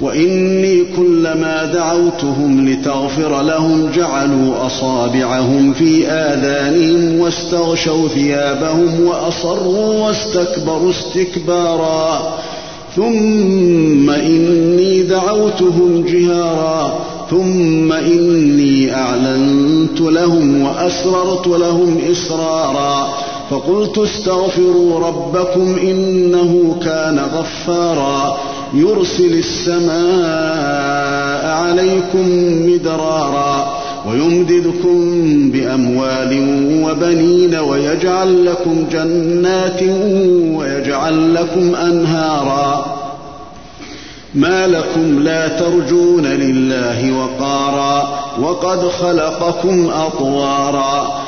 وإني كلما دعوتهم لتغفر لهم جعلوا أصابعهم في آذانهم واستغشوا ثيابهم وأصروا واستكبروا استكبارا. ثم إني دعوتهم جهارا. ثم إني أعلنت لهم وأسررت لهم إسرارا. فقلت استغفروا ربكم إنه كان غفارا يرسل السماء عليكم مدرارا ويمددكم بأموال وبنين ويجعل لكم جنات ويجعل لكم أنهارا ما لكم لا ترجون لله وقارا وقد خلقكم أطوارا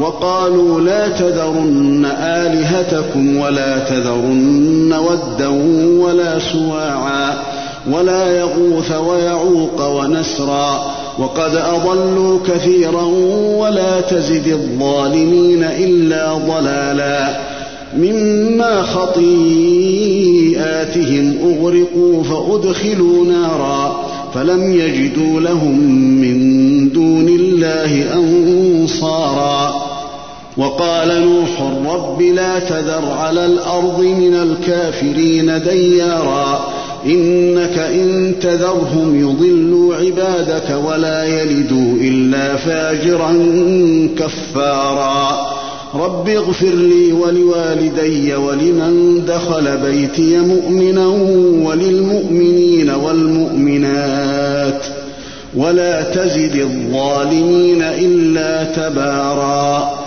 وقالوا لا تذرن آلهتكم ولا تذرن ودا ولا سواعا ولا يغوث ويعوق ونسرا وقد أضلوا كثيرا ولا تزد الظالمين إلا ضلالا مما خطيئاتهم أغرقوا فأدخلوا نارا فلم يجدوا لهم من دون الله أنصارا وقال نوح رب لا تذر على الأرض من الكافرين ديارا إنك إن تذرهم يضلوا عبادك ولا يلدوا إلا فاجرا كفارا رب اغفر لي ولوالدي ولمن دخل بيتي مؤمنا وللمؤمنين والمؤمنات ولا تزد الظالمين إلا تباراً